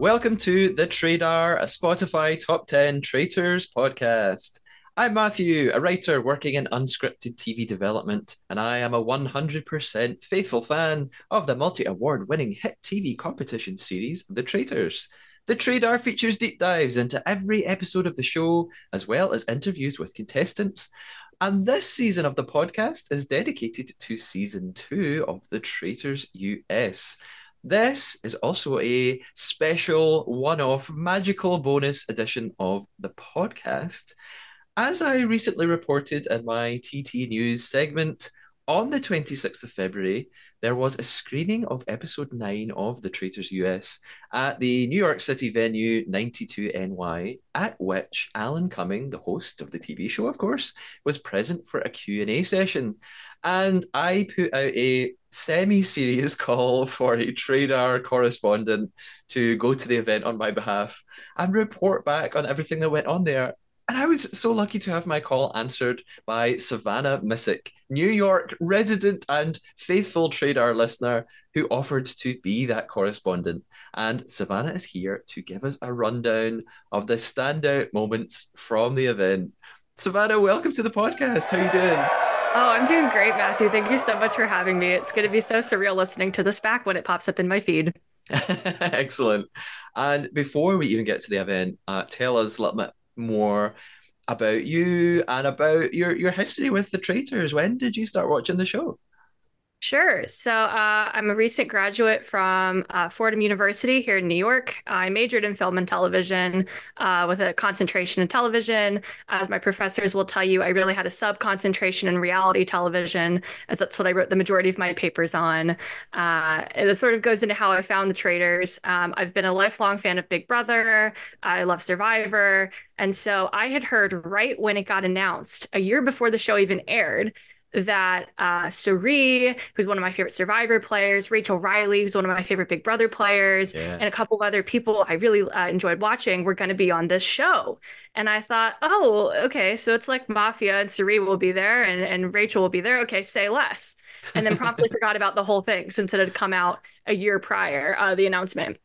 Welcome to The Traidar, a Spotify Top 10 Traitors podcast. I'm Matthew, a writer working in unscripted TV development, and I am a 100% faithful fan of the multi award winning hit TV competition series, The Traitors. The Traidar features deep dives into every episode of the show, as well as interviews with contestants. And this season of the podcast is dedicated to season two of The Traitors US. This is also a special one off magical bonus edition of the podcast. As I recently reported in my TT News segment, on the 26th of February, there was a screening of episode 9 of The Traitors US at the New York City venue 92NY, at which Alan Cumming, the host of the TV show, of course, was present for a Q&A session. And I put out a semi-serious call for a Traidar correspondent to go to the event on my behalf and report back on everything that went on there. And I was so lucky to have my call answered by Savannah Miscik, New York resident and faithful Traidar listener who offered to be that correspondent. And Savannah is here to give us a rundown of the standout moments from the event. Savannah, welcome to the podcast. How are you doing? Oh, I'm doing great, Matthew. Thank you so much for having me. It's going to be so surreal listening to this back when it pops up in my feed. Excellent. And before we even get to the event, uh, tell us a little bit more about you and about your your history with the Traitors. When did you start watching the show? Sure. So uh, I'm a recent graduate from uh, Fordham University here in New York. I majored in film and television uh, with a concentration in television. As my professors will tell you, I really had a sub concentration in reality television, as that's what I wrote the majority of my papers on. Uh, and it sort of goes into how I found the Traitors. Um, I've been a lifelong fan of Big Brother. I love Survivor. And so I had heard right when it got announced, a year before the show even aired, that uh, Cirie, who's one of my favorite Survivor players, Rachel Reilly, who's one of my favorite Big Brother players, yeah. and a couple of other people I really uh, enjoyed watching were going to be on this show. And I thought, oh, okay, so it's like Mafia and Cirie will be there and, and Rachel will be there. Okay, say less. And then promptly forgot about the whole thing since it had come out a year prior, uh, the announcement.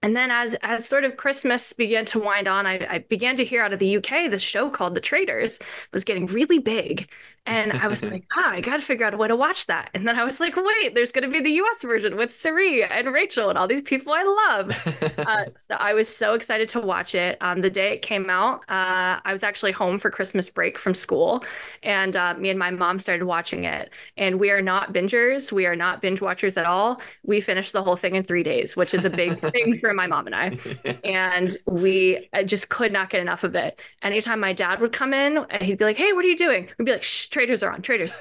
And then as as sort of Christmas began to wind on, I, I, began to hear out of the UK this show called The Traitors was getting really big. And I was like, ah, I got to figure out a way to watch that. And then I was like, wait, there's going to be the US version with Cirie and Rachel and all these people I love. uh, so I was so excited to watch it. Um, the day it came out, uh, I was actually home for Christmas break from school. And uh, me and my mom started watching it. And we are not bingers. We are not binge watchers at all. We finished the whole thing in three days, which is a big thing for my mom and I. And we just could not get enough of it. Anytime my dad would come in, he'd be like, hey, what are you doing? We'd be like, shh traitors are on traitors.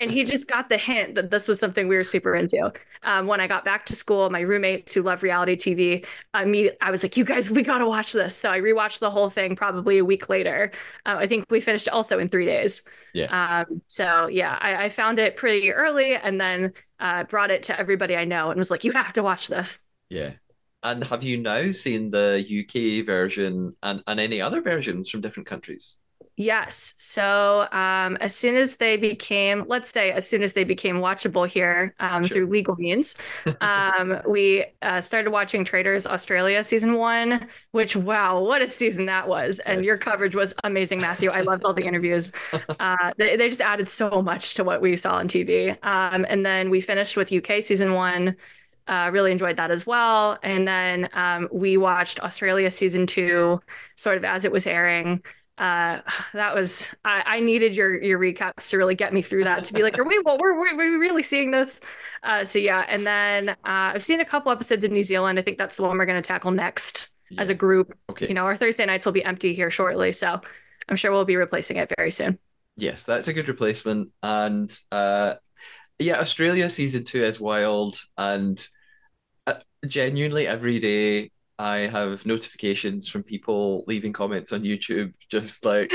and he just got the hint that this was something we were super into um, when i got back to school my roommates who love reality tv I, mean, I was like you guys we gotta watch this so i rewatched the whole thing probably a week later uh, i think we finished also in three days yeah um, so yeah I, I, found it pretty early and then uh, brought it to everybody i know and was like you have to watch this yeah and have you now seen the UK version and, and any other versions from different countries? Yes. So um, as soon as they became, let's say, as soon as they became watchable here um, sure. through legal means, um, we uh, started watching Traitors Australia season one, which, wow, what a season that was. And yes. your coverage was amazing, Matthew. I loved all the interviews. Uh, they, they, just added so much to what we saw on TV. Um, and then we finished with UK season one. Uh, really enjoyed that as well. And then um, we watched Australia season two, sort of as it was airing. Uh that was I, I needed your your recaps to really get me through that to be like are we well we're, we're really seeing this? Uh so yeah. And then uh i've seen a couple episodes of new zealand. I think that's the one we're going to tackle next yeah. as a group. Okay. You know our thursday nights will be empty here shortly so i'm sure we'll be replacing it very soon. Yes that's a good replacement. And uh yeah australia season two is wild and uh, genuinely every day I have notifications from people leaving comments on YouTube, just like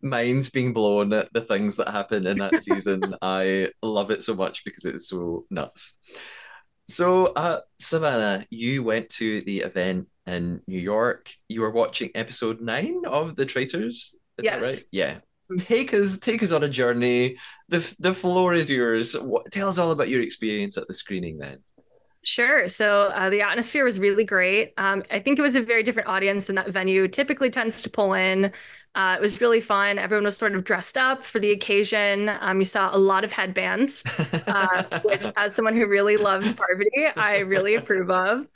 minds being blown at the things that happen in that season. I love it so much because it's so nuts. So, uh, Savannah, you went to the event in New York. You were watching episode nine of The Traitors. Is yes. right? Yeah. Take us, take us on a journey. the The floor is yours. What, tell us all about your experience at the screening. Then. Sure. So uh, the atmosphere was really great. Um, I think it was a very different audience than that venue typically tends to pull in. Uh, it was really fun. Everyone was sort of dressed up for the occasion. Um, you saw a lot of headbands, uh, which, as someone who really loves Parvati, I really approve of.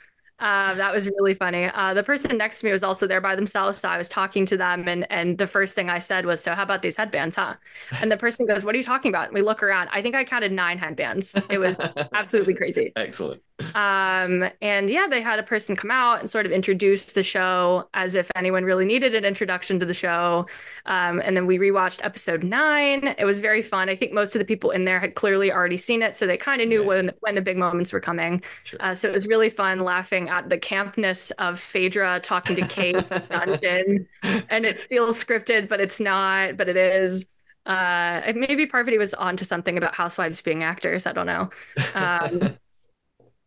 Uh, that was really funny. Uh, the person next to me was also there by themselves, so I was talking to them, and and the first thing I said was, "So how about these headbands, huh?" And the person goes, "What are you talking about?" And we look around. I think I counted nine headbands. It was absolutely crazy. Excellent. Um, and yeah, they had a person come out and sort of introduce the show as if anyone really needed an introduction to the show. Um, and then we rewatched episode nine. It was very fun. I think most of the people in there had clearly already seen it, so they kind of knew yeah. when when the big moments were coming. Sure. Uh, so it was really fun laughing at the campness of Phaedra talking to Kate Chastain, and it feels scripted, but it's not. But it is. Uh, maybe Parvati was onto something about housewives being actors. I don't know. Um,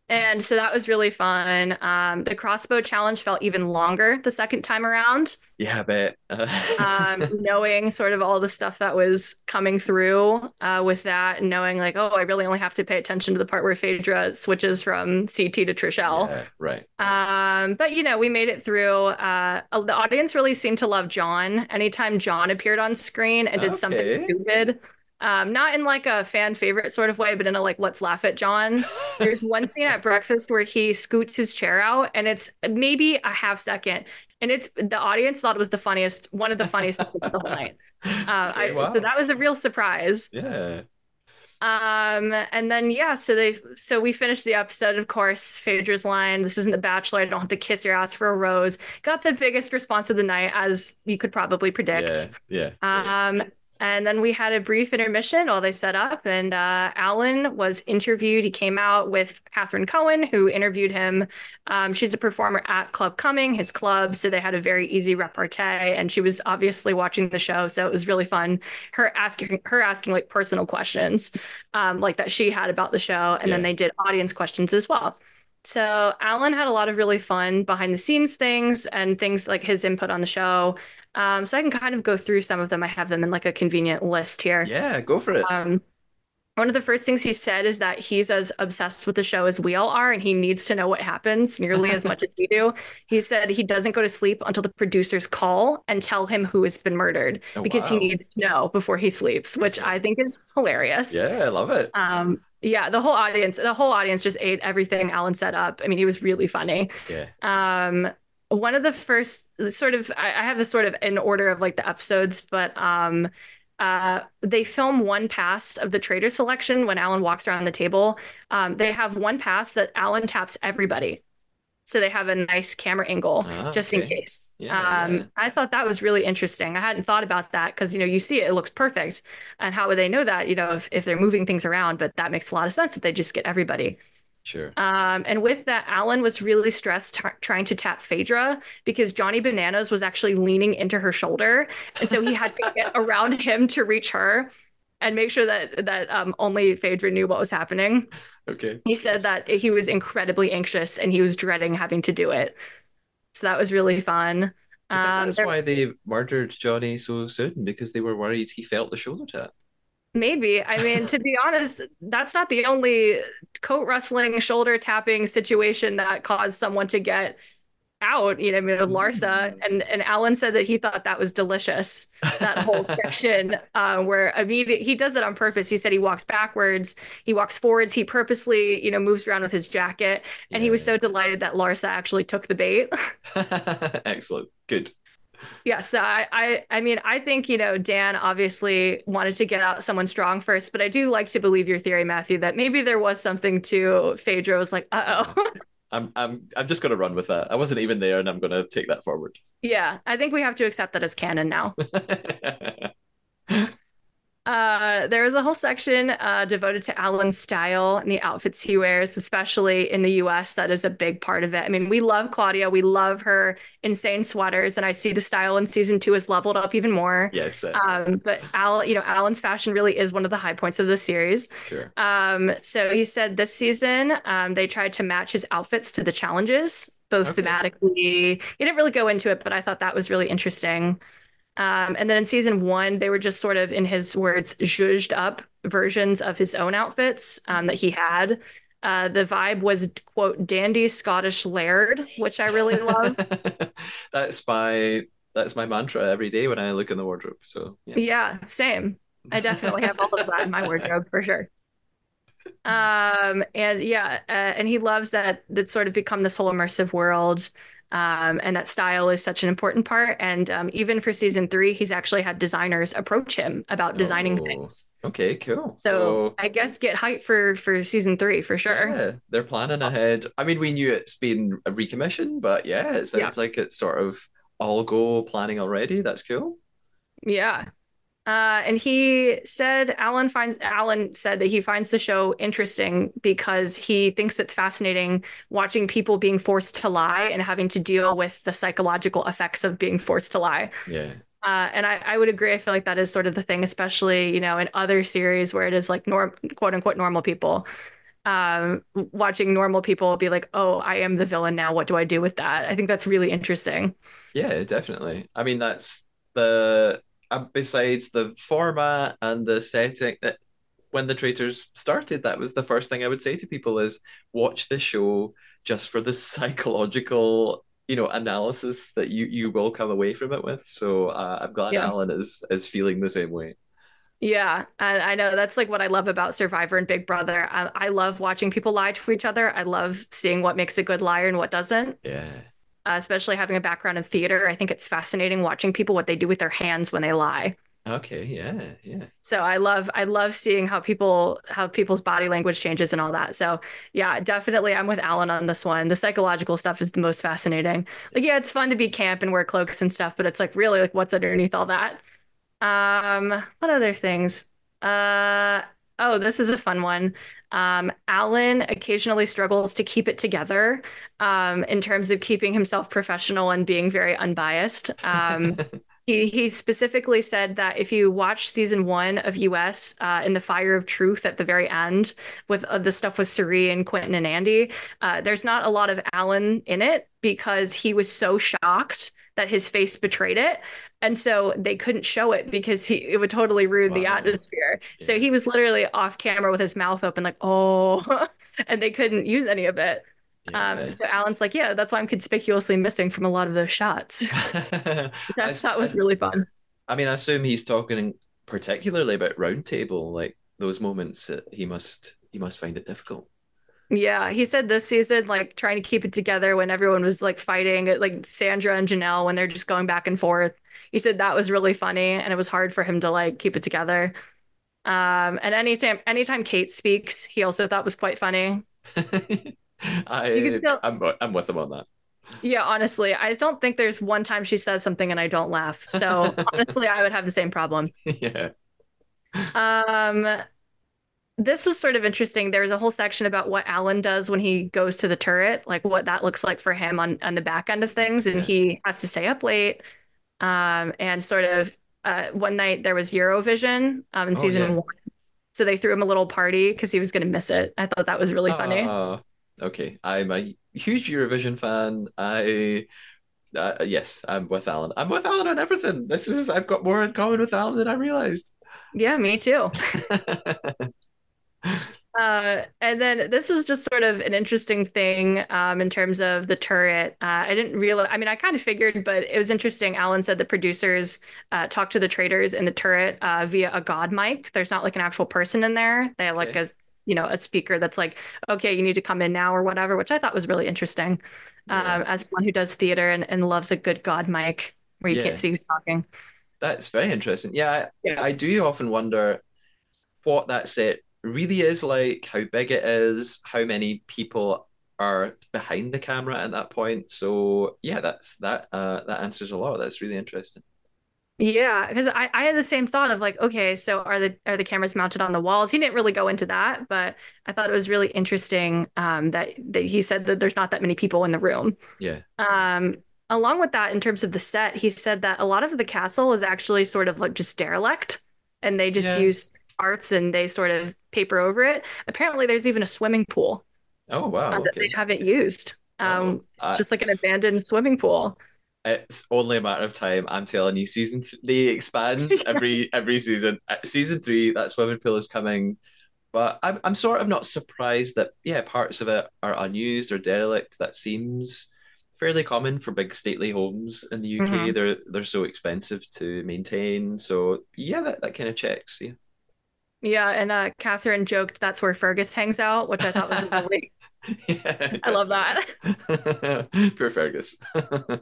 and so that was really fun. Um, the crossbow challenge felt even longer the second time around. Yeah, I bet. um, knowing sort of all the stuff that was coming through uh, with that, and knowing like, oh, I really only have to pay attention to the part where Phaedra switches from CT to Trishelle. Yeah, right. Um, but you know, we made it through. Uh, the audience really seemed to love John. Anytime John appeared on screen and did okay. something stupid, um, not in like a fan favorite sort of way, but in a like let's laugh at John. There's one scene at breakfast where he scoots his chair out, and it's maybe a half second, and it's the audience thought it was the funniest, one of the funniest of the whole night. Uh, okay, I, wow. So that was a real surprise. Yeah. Um, and then yeah, so they so we finished the episode. Of course, Phaedra's line, "This isn't The Bachelor. I don't have to kiss your ass for a rose." Got the biggest response of the night, as you could probably predict. Yeah. Yeah. Um. Yeah and then we had a brief intermission while they set up, and uh, Alan was interviewed. He came out with Catherine Cohen, who interviewed him. Um, she's a performer at Club Cumming, his club, so they had a very easy repartee. And she was obviously watching the show, so it was really fun. Her asking her asking like personal questions, um, like that she had about the show, and yeah. then they did audience questions as well. So Alan had a lot of really fun behind the scenes things and things like his input on the show. Um, so I can kind of go through some of them. I have them in like a convenient list here. Yeah, go for it. Um, one of the first things he said is that he's as obsessed with the show as we all are, and he needs to know what happens nearly as much as we do. He said he doesn't go to sleep until the producers call and tell him who has been murdered oh, because wow. he needs to know before he sleeps, which I think is hilarious. Yeah, I love it. Um, yeah, the whole audience, the whole audience just ate everything Alan set up. I mean, he was really funny. Yeah. Um, one of the first sort of I, I have this sort of in order of like the episodes, but um uh, they film one pass of the traitor selection when Alan walks around the table. Um, they have one pass that Alan taps everybody. So they have a nice camera angle ah, just okay. in case. Yeah, um, yeah. I thought that was really interesting. I hadn't thought about that because you know you see it, it looks perfect, and how would they know that? You know, if if they're moving things around, but that makes a lot of sense that they just get everybody. Sure. Um, and with that, Alan was really stressed t- trying to tap Phaedra because Johnny Bananas was actually leaning into her shoulder, and so he had to get around him to reach her. and make sure that that um, only Phaedra knew what was happening. Okay. He said that he was incredibly anxious and he was dreading having to do it. So that was really fun. Um, that's why they murdered Johnny so soon because they were worried he felt the shoulder tap. Maybe. I mean, to be honest, that's not the only coat rustling, shoulder tapping situation that caused someone to get out. You know, I mean, Larsa and and Alan said that he thought that was delicious. That whole section uh, where immediate he does it on purpose. He said he walks backwards, he walks forwards, he purposely you know moves around with his jacket, and he was Yeah. so delighted that Larsa actually took the bait. Excellent. Good. Yeah, so I, I I mean I think you know Dan obviously wanted to get out someone strong first, but I do like to believe your theory, Matthew, that maybe there was something to Phaedra was like, uh oh. I'm I'm I'm just gonna run with that. I wasn't even there and I'm gonna take that forward. yeah, I think we have to accept that as canon now. Uh, there is a whole section uh, devoted to Alan's style and the outfits he wears, especially in the US. That is a big part of it. I mean, we love Claudia. We love her insane sweaters, and I see the style in season two has leveled up even more. yes. yes, Um, but Al, you know, Alan's fashion really is one of the high points of the series. sure. Um, so he said this season, um, they tried to match his outfits to the challenges, both Okay. thematically. He didn't really go into it, but I thought that was really interesting. Um, and then in season one, they were just sort of, in his words, zhuzhed up versions of his own outfits um, that he had. Uh, the vibe was, quote, dandy Scottish laird, which I really love. that's my that's my mantra every day when I look in the wardrobe. So yeah. Yeah, same. I definitely have all of that in my wardrobe for sure. Um, and yeah, uh, and he loves that that's sort of become this whole immersive world. Um, and that style is such an important part. And um, even for season three, he's actually had designers approach him about designing Oh, things. Okay, cool. So I guess get hype for for season three for sure. Yeah, they're planning ahead. I mean, we knew it's been a recommission, but yeah, it sounds Yeah. like it's sort of all go planning already. That's cool. Yeah. Uh, and he said Alan finds Alan said that he finds the show interesting because he thinks it's fascinating watching people being forced to lie and having to deal with the psychological effects of being forced to lie. Yeah. Uh, and I, I would agree. I feel like that is sort of the thing, especially you know in other series where it is like norm quote unquote normal people. Um, watching normal people be like, "Oh, I am the villain now. What do I do with that?" I think that's really interesting. Yeah, definitely. I mean, that's the uh, besides the format and the setting that when the traitors started, that was the first thing I would say to people is watch the show just for the psychological, you know, analysis that you you will come away from it with. So uh, I'm glad Yeah. Alan is is feeling the same way. Yeah, and I know that's like what I love about Survivor and Big Brother. I, I love watching people lie to each other. I love seeing what makes a good liar and what doesn't, Yeah. Uh, especially having a background in theater. I think it's fascinating watching people what they do with their hands when they lie. Okay. Yeah. Yeah. So I love I love seeing how people how people's body language changes and all that. So yeah, definitely I'm with Alan on this one. The psychological stuff is the most fascinating. Like yeah, it's fun to be camp and wear cloaks and stuff, but it's like really like what's underneath all that. Um, what other things? Uh oh, this is a fun one. Um, Alan occasionally struggles to keep it together um, in terms of keeping himself professional and being very unbiased. Um, he he specifically said that if you watch season one of US uh, in the Fire of Truth at the very end with uh, the stuff with Cirie and Quentin and Andy, uh, there's not a lot of Alan in it because he was so shocked that his face betrayed it. And so they couldn't show it because he it would totally ruin the Wow. atmosphere. So he was literally off camera with his mouth open, like, oh, and they couldn't use any of it. Yeah. Um, so Alan's like, yeah, that's why I'm conspicuously missing from a lot of those shots. I, That, that was I- really fun. I mean, I assume he's talking particularly about Roundtable, like those moments that he must he must find it difficult. Yeah, he said this season, like trying to keep it together when everyone was like fighting, like Sandra and Janelle, when they're just going back and forth. He said that was really funny and it was hard for him to like keep it together. Um, and anytime anytime Kate speaks, he also thought was quite funny. I You can tell- I'm I'm with him on that. Yeah, honestly, I don't think there's one time she says something and I don't laugh. So honestly, I would have the same problem. yeah. Um, this was sort of interesting. There's a whole section about what Alan does when he goes to the turret, like what that looks like for him on on the back end of things, and Yeah. he has to stay up late, um, and sort of uh, one night there was Eurovision um, in Oh, season yeah. one. So they threw him a little party because he was going to miss it. I thought that was really funny. Ah, okay, I'm a huge Eurovision fan. I, uh, yes, I'm with Alan. I'm with Alan on everything. This is I've got more in common with Alan than I realized. Yeah, me too. Uh, and then this was just sort of an interesting thing um, in terms of the turret. Uh, I didn't realize, I mean, I kind of figured, but it was interesting. Alan said the producers uh, talked to the traitors in the turret uh, via a god mic. There's not like an actual person in there. They have like Okay. a, you know, a speaker that's like, okay, you need to come in now or whatever, which I thought was really interesting. Yeah. Um, as someone who does theater and, and loves a good god mic where you Yeah. can't see who's talking. That's very interesting. Yeah, I, Yeah. I do often wonder what that set really is like, how big it is, how many people are behind the camera at that point. So yeah, that's that uh that answers a lot. That's really interesting. Yeah, because I, I had the same thought of like, okay, so are the are the cameras mounted on the walls? He didn't really go into that, but I thought it was really interesting um, that that he said that there's not that many people in the room. Yeah. Um, along with that, in terms of the set, he said that a lot of the castle is actually sort of like just derelict, and they just Yeah. use arts and they sort of paper over it. Apparently, there's even a swimming pool Oh wow, uh, that they haven't used. Um, Oh, it's I- just like an abandoned swimming pool. It's only a matter of time. I'm telling you, season th they expand every Yes. every season. Uh, Season three, that swimming pool is coming. But I'm I'm sort of not surprised that yeah, parts of it are unused or derelict. That seems fairly common for big stately homes in the UK. Mhm. They're they're so expensive to maintain. So yeah, that, that kind of checks. Yeah. Yeah, and uh, Catherine joked that's where Fergus hangs out, which I thought was really Yeah. I love that. Pure Fergus.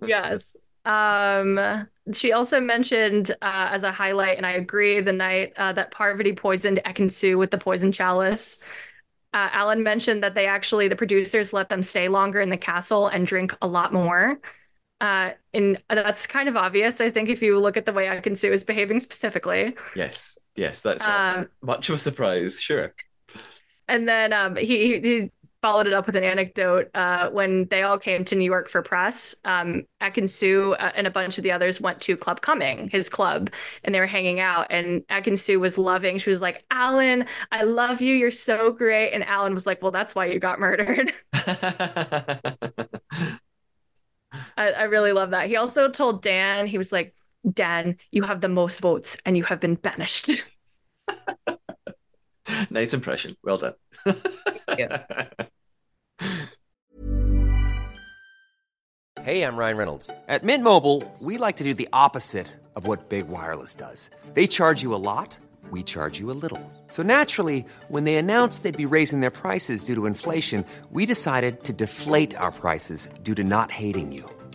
Yes. Um, she also mentioned uh, as a highlight, and I agree, the night uh, that Parvati poisoned Ekin-Su with the poison chalice. Uh, Alan mentioned that they actually, the producers let them stay longer in the castle and drink a lot more. Uh, and that's kind of obvious, I think, if you look at the way Ekin-Su is behaving specifically. Yes, yes, that's Um, much of a surprise. Sure. And then um, he, he followed it up with an anecdote. Uh, when they all came to New York for press, um, Ekin-Su uh, and a bunch of the others went to Club Cumming, his club, and they were hanging out. And Ekin-Su was loving. She was like, "Alan, I love you. You're so great." And Alan was like, "Well, that's why you got murdered." I, I really love that. He also told Dan, he was like, "Dan, you have the most votes, and you have been banished." Nice impression. Well done. yeah. Hey, I'm Ryan Reynolds. At Mint Mobile, we like to do the opposite of what Big Wireless does. They charge you a lot, we charge you a little. So naturally, when they announced they'd be raising their prices due to inflation, we decided to deflate our prices due to not hating you.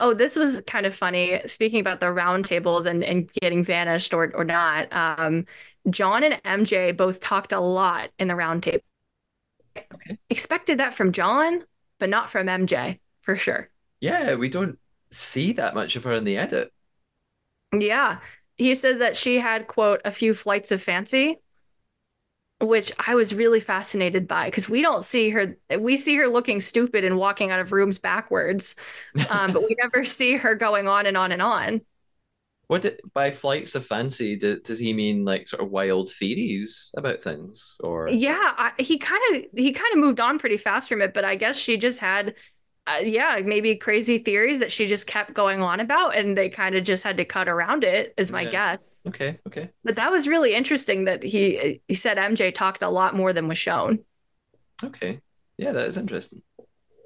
oh, this was kind of funny. Speaking about the round tables and, and getting vanished or or not. Um, John and MJ both talked a lot in the round table. Okay. Expected that from John, but not from MJ for sure. Yeah, we don't see that much of her in the edit. Yeah. He said that she had, quote, a few flights of fancy, which I was really fascinated by because we don't see her, we see her looking stupid and walking out of rooms backwards, um, but we never see her going on and on and on. What did, by flights of fancy, do, does he mean like sort of wild theories about things or Yeah, I, he kind of he kind of moved on pretty fast from it, but I guess she just had, uh, yeah, maybe crazy theories that she just kept going on about, and they kind of just had to cut around it, is my Yeah. guess. Okay, okay. But that was really interesting that he he said MJ talked a lot more than was shown. Okay. Yeah, that is interesting.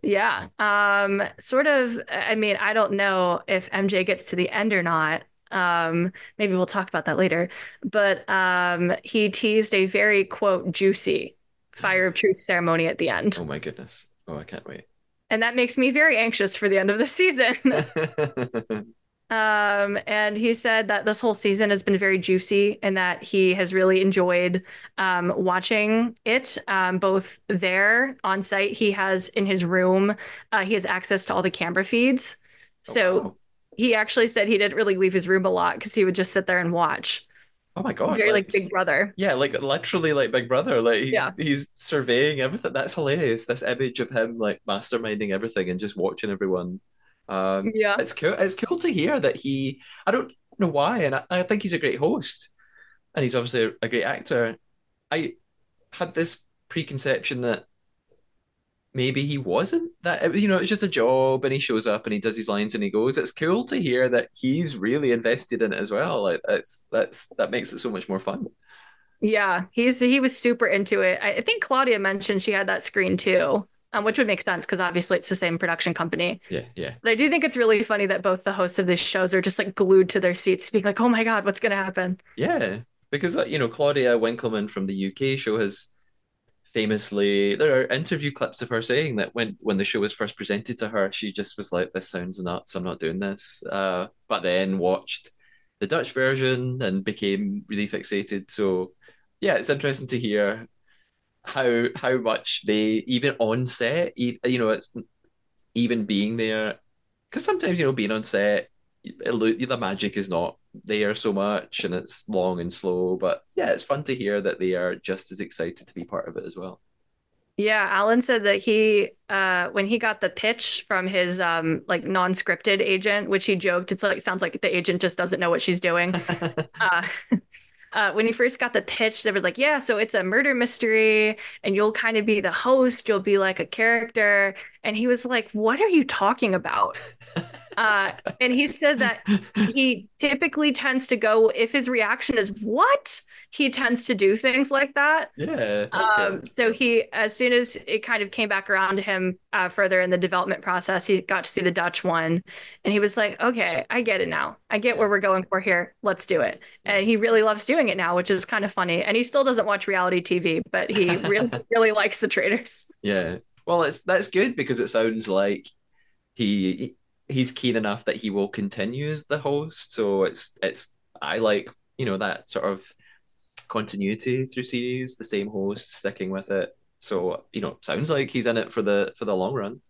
Yeah. Um, sort of, I mean, I don't know if MJ gets to the end or not. Um, maybe we'll talk about that later. But um, he teased a very quote juicy fire of truth ceremony at the end. Oh my goodness. Oh, I can't wait. And that makes me very anxious for the end of the season. Um, and he said that this whole season has been very juicy and that he has really enjoyed um, watching it, um, both there on site. He has in his room, uh, he has access to all the camera feeds. So Oh, wow. he actually said he didn't really leave his room a lot because he would just sit there and watch. Oh my god. very like, Big Brother. Yeah, like literally like Big Brother. Like he's Yeah. he's surveying everything. That's hilarious. This image of him like masterminding everything and just watching everyone. Um Yeah. it's cool it's cool to hear that he I don't know why, and I, I think he's a great host. And he's obviously a great actor. I had this preconception that maybe he wasn't that it you know, it's just a job and he shows up and he does his lines and he goes. It's cool to hear that he's really invested in it as well. Like that's that's that makes it so much more fun. Yeah, he's he was super into it. I, think Claudia mentioned she had that screen too, um, which would make sense because obviously it's the same production company. Yeah, yeah. But I do think it's really funny that both the hosts of these shows are just like glued to their seats, being like, "Oh my God, what's gonna happen?" Yeah, because uh, you know Claudia Winkleman from the UK show has famously there are interview clips of her saying that when when the show was first presented to her, she just was like, "This sounds nuts. I'm not doing this." Uh, but then watched the Dutch version and became really fixated. So yeah, it's interesting to hear how how much they even on set, you know, it's even being there because sometimes you know being on set it, the magic is not there so much and it's long and slow but yeah it's fun to hear that they are just as excited to be part of it as well Yeah, Alan said that he, uh, when he got the pitch from his um like non-scripted agent, which he joked, it's like sounds like the agent just doesn't know what she's doing. uh, uh, when he first got the pitch, they were like, "Yeah, so it's a murder mystery, and you'll kind of be the host. You'll be like a character." And he was like, "What are you talking about?" Uh, and he said that he typically tends to go if his reaction is "What?" He tends to do things like that. yeah Um, so he, as soon as it kind of came back around to him uh, further in the development process, he got to see the Dutch one, and he was like, "Okay, I get it now. I get where we're going for here. Let's do it." And he really loves doing it now, which is kind of funny. And he still doesn't watch reality TV, but he really, really likes the traitors. yeah well it's that's good because it sounds like he he's keen enough that he will continue as the host. So it's it's I like you know that sort of continuity through series the same host sticking with it. So you know sounds like he's in it for the for the long run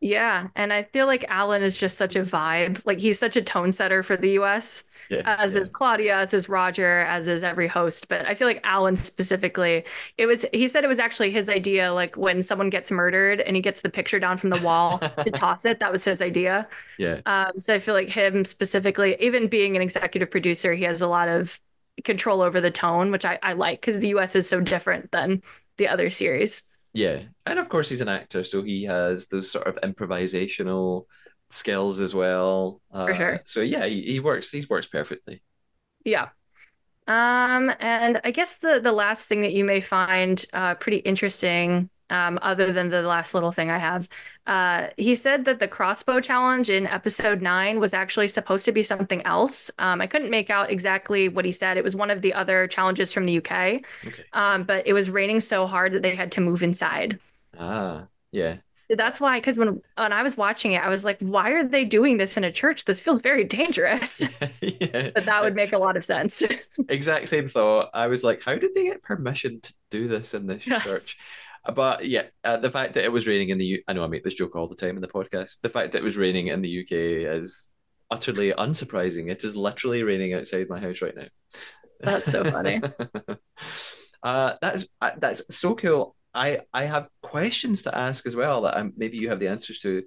Yeah, and I feel like Alan is just such a vibe. Like he's such a tone setter for the US. yeah as yeah. is Claudia, as is Rodger, as is every host. But I feel like Alan specifically, it was he said it was actually his idea, like when someone gets murdered and he gets the picture down from the wall to toss it, that was his idea. yeah Um, so I feel like him specifically, even being an executive producer, he has a lot of control over the tone, which I, I like because the US is so different than the other series. Yeah, and of course he's an actor, so he has those sort of improvisational skills as well. Uh, sure. So yeah, he, he works. He works perfectly. Yeah. Um, and I guess the the last thing that you may find uh, pretty interesting, um, other than the last little thing I have, uh, he said that the crossbow challenge in episode nine was actually supposed to be something else. Um, I couldn't make out exactly what he said. It was one of the other challenges from the UK, Okay. um, but it was raining so hard that they had to move inside. Ah, yeah, That's why, because when when I was watching it, I was like, why are they doing this in a church? This feels very dangerous. yeah. But that would make a lot of sense. exact same thought. I was like, how did they get permission to do this in this Yes. church? But yeah, uh, the fact that it was raining in the U I know I make this joke all the time in the podcast. The fact that it was raining in the UK is utterly unsurprising. It is literally raining outside my house right now. That's so funny. uh, that's uh, that's so cool. I I have questions to ask as well that I'm, maybe you have the answers to.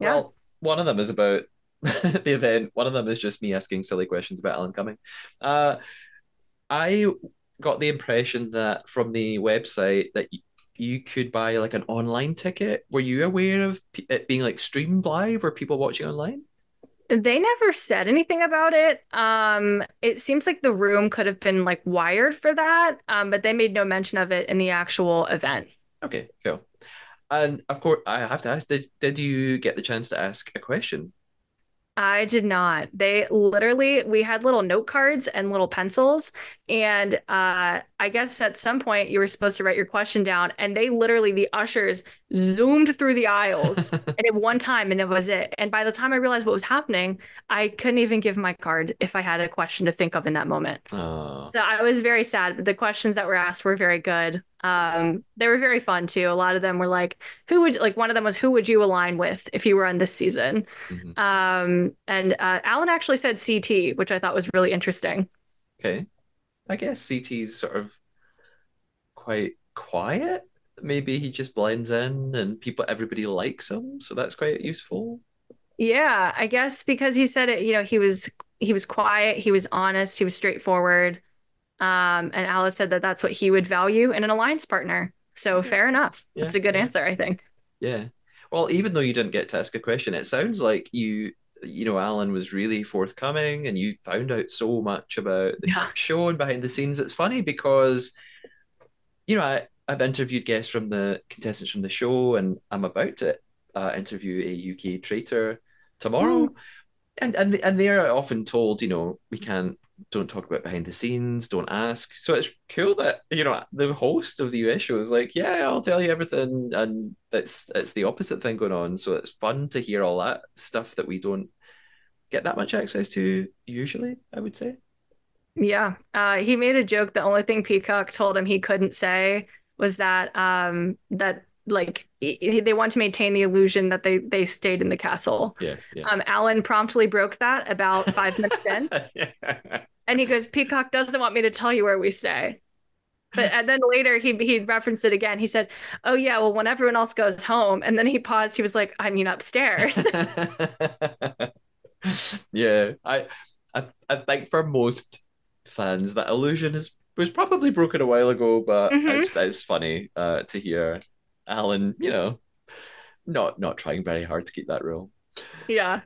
Yeah. Well, one of them is about the event. One of them is just me asking silly questions about Alan Cumming. Uh, I got the impression that from the website that you could buy like an online ticket. Were you aware of it being like streamed live or people watching online? They never said anything about it. Um, it seems like the room could have been like wired for that, um, but they made no mention of it in the actual event. Okay, cool. And of course, I have to ask: Did did you get the chance to ask a question? I did not. They literally, we had little note cards and little pencils. And uh, I guess at some point you were supposed to write your question down. And they literally, the ushers zoomed through the aisles and at one time, and it was it. And by the time I realized what was happening, I couldn't even give my card if I had a question to think of in that moment. Oh, So I was very sad. The questions that were asked were very good. Um, they were very fun too. A lot of them were like, who would like one of them was who would you align with if you were on this season? mhm. Um, and uh, Alan actually said CT, which I thought was really interesting. okay. I guess CT's sort of quite quiet. Maybe he just blends in, and people, everybody likes him, so that's quite useful. Yeah, I guess because he said it, you know, he was he was quiet, he was honest, he was straightforward. Um, and Alan said that that's what he would value in an alliance partner. So fair enough. Yeah, That's a good yeah. answer, I think. Yeah. Well, even though you didn't get to ask a question, it sounds like you, you know, Alan was really forthcoming and you found out so much about the Yeah. show and behind the scenes. It's funny because, you know, I, I've interviewed guests from the contestants from the show and I'm about to uh, interview a UK traitor tomorrow. And, and and they're often told, you know, we can't don't talk about behind the scenes, don't ask. So it's cool that, you know, the host of the US show is like, yeah, I'll tell you everything. And it's it's the opposite thing going on. So it's fun to hear all that stuff that we don't get that much access to usually, I would say. Yeah. Uh, he made a joke. The only thing Peacock told him he couldn't say was that um that like they want to maintain the illusion that they they stayed in the castle. Yeah, yeah. Um, Alan promptly broke that about five minutes in. And he goes, Peacock doesn't want me to tell you where we stay. But and then later he he referenced it again. He said, "Oh yeah, well when everyone else goes home." And then he paused. He was like, "I mean upstairs." yeah, I, I I think for most fans that illusion is was probably broken a while ago, but Mhm. it's it's funny uh, to hear Alan, you know, not not trying very hard to keep that rule. yeah,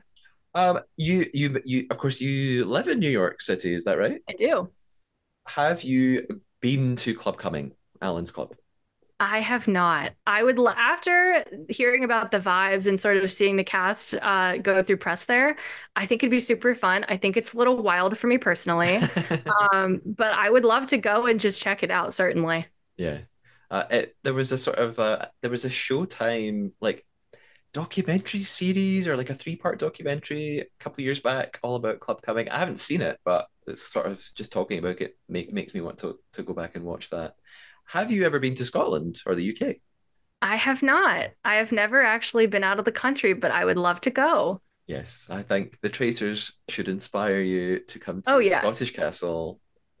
Um, you you you of course you live in New York City, is that right? I do. Have you been to Club Cumming, Alan's club? I have not. I would after hearing about the vibes and sort of seeing the cast uh, go through press there. I think it'd be super fun. I think it's a little wild for me personally, um, but I would love to go and just check it out. Certainly. Yeah. Uh, it, there was a sort of uh, there was a Showtime like documentary series or like a three part documentary a couple of years back all about Club Cumming. I haven't seen it, but it's sort of just talking about it make, makes me want to to go back and watch that. Have you ever been to Scotland or the UK? I have not. I have never actually been out of the country, but I would love to go. Yes, I think the traitors should inspire you to come to Oh, yes. Scottish Castle.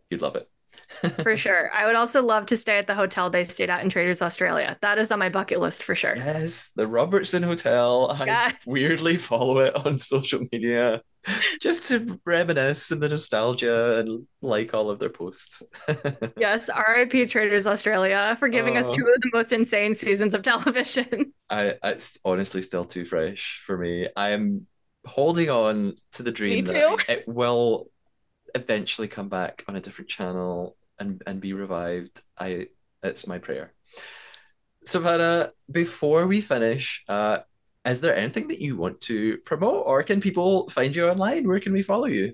You'd love it. For sure. I would also love to stay at the hotel they stayed at in Traitors Australia. That is on my bucket list for sure. Yes, the Robertson Hotel. I Yes. weirdly follow it on social media just to reminisce and the nostalgia and like all of their posts. Yes, RIP Traitors Australia for giving us Oh. two of the most insane seasons of television. I it's honestly still too fresh for me. I am holding on to the dream that too. it will eventually come back on a different channel and and be revived. I it's my prayer. Savannah, before we finish, uh, is there anything that you want to promote, or can people find you online? Where can we follow you?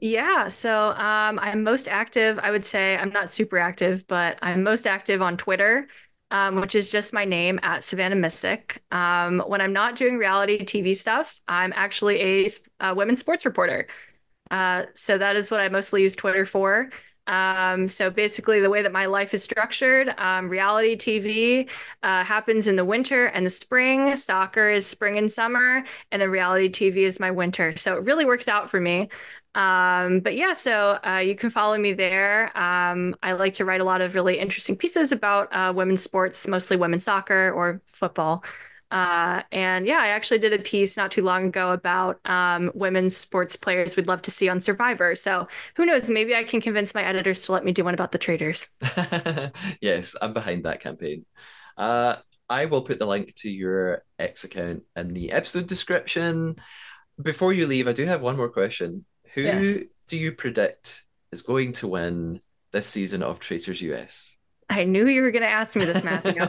Yeah, so um, I'm most active, I would say I'm not super active, but I'm most active on Twitter, um, which is just my name at Savannah Miscik. Um, when I'm not doing reality TV stuff, I'm actually a women's sports reporter. Uh, so that is what I mostly use Twitter for. Um, so basically, the way that my life is structured, um, reality TV uh, happens in the winter and the spring. Soccer is spring and summer, and then reality TV is my winter. So it really works out for me. Um, but yeah, so uh, you can follow me there. Um, I like to write a lot of really interesting pieces about uh, women's sports, mostly women's soccer or football. Uh, and yeah, I actually did a piece not too long ago about um, women's sports players we'd love to see on Survivor. So who knows? Maybe I can convince my editors to let me do one about the traitors. yes, I'm behind that campaign. Uh, I will put the link to your X account in the episode description. Before you leave, I do have one more question. Who Yes. do you predict is going to win this season of Traitors US? I knew you were going to ask me this, Matthew.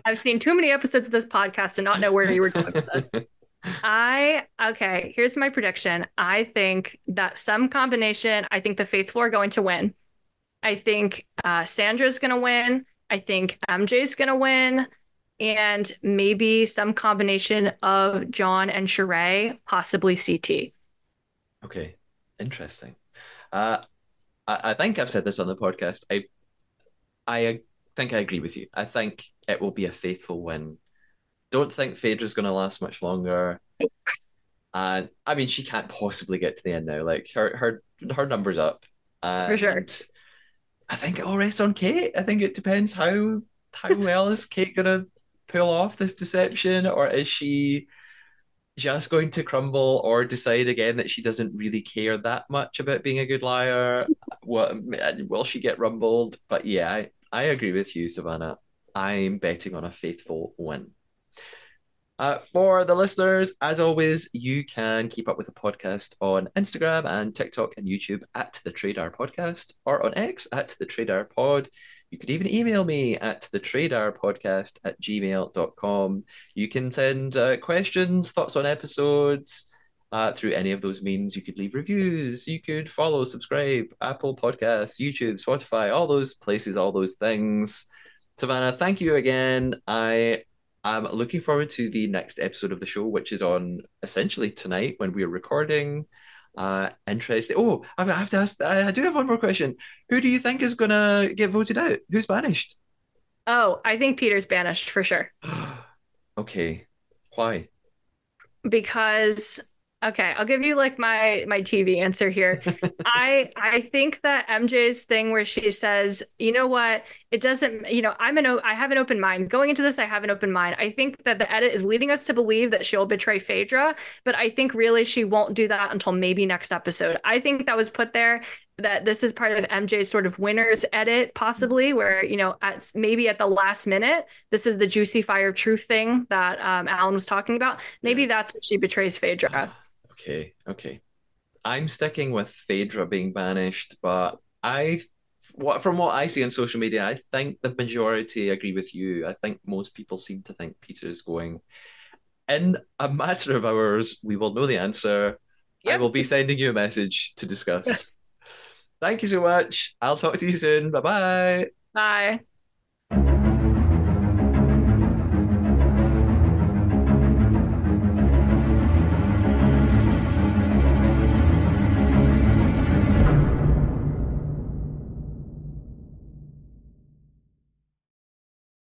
I've seen too many episodes of this podcast to not know where you were going with this. I okay, here's my prediction. I think that some combination, I think the Faithful are going to win. I think uh, Sandra's going to win. I think MJ's going to win. And maybe some combination of John and Sheree, possibly CT. Okay, interesting. Uh, I, I think I've said this on the podcast. I, I think I agree with you. I think it will be a faithful win. Don't think Phaedra's going to last much longer. And I mean, she can't possibly get to the end now. Like her, her, her numbers up. For sure. I think it all rests on Kate. I think it depends how how well is Kate gonna pull off this deception, or is she just going to crumble, or decide again that she doesn't really care that much about being a good liar? What will she get rumbled? But yeah, I, I agree with you, Savannah. I'm betting on a faithful win. Uh, for the listeners, as always, you can keep up with the podcast on Instagram and TikTok and YouTube at the Traidar Podcast or on X at the Traidar Pod. You could even email me at the Traidar Podcast at gmail.com. You can send uh, questions, thoughts on episodes uh, through any of those means. You could leave reviews, you could follow, subscribe, Apple Podcasts, YouTube, Spotify, all those places, all those things. Savannah, thank you again. I'm looking forward to the next episode of the show, which is on essentially tonight when we're recording. Uh, interesting. Oh, I have to ask. I do have one more question. Who do you think is gonna get voted out? Who's banished? Oh, I think Peter's banished for sure. okay, why? Because Okay, I'll give you like my my TV answer here. I I think that MJ's thing where she says, "You know what? It doesn't, you know, I'm an I have an open mind. Going into this, I have an open mind. I think that the edit is leading us to believe that she'll betray Phaedra, but I think really she won't do that until maybe next episode. I think that was put there that this is part of MJ's sort of winners edit, possibly, where you know, at maybe at the last minute, this is the juicy fire truth thing that um, Alan was talking about. Maybe that's what she betrays Phaedra. Okay, okay. I'm sticking with Phaedra being banished, but I, what from what I see on social media, I think the majority agree with you. I think most people seem to think Peter is going. In a matter of hours, we will know the answer. Yep. I will be sending you a message to discuss. Thank you so much. I'll talk to you soon. Bye-bye. Bye.